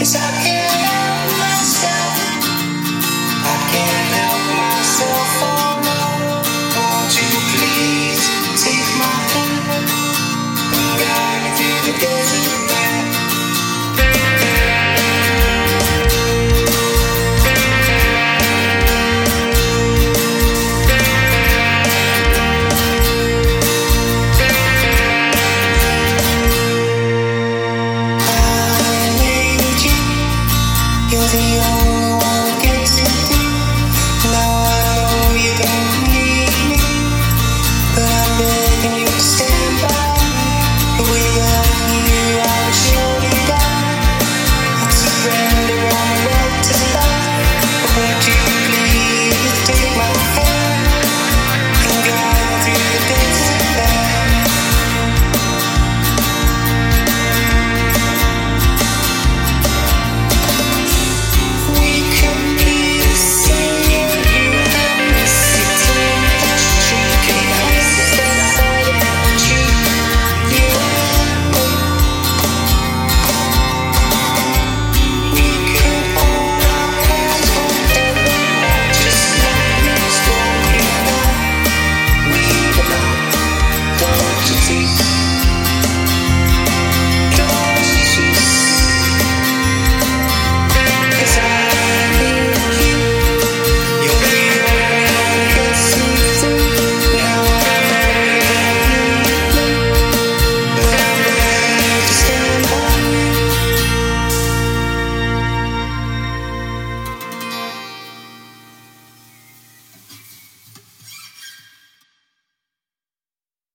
It's happening.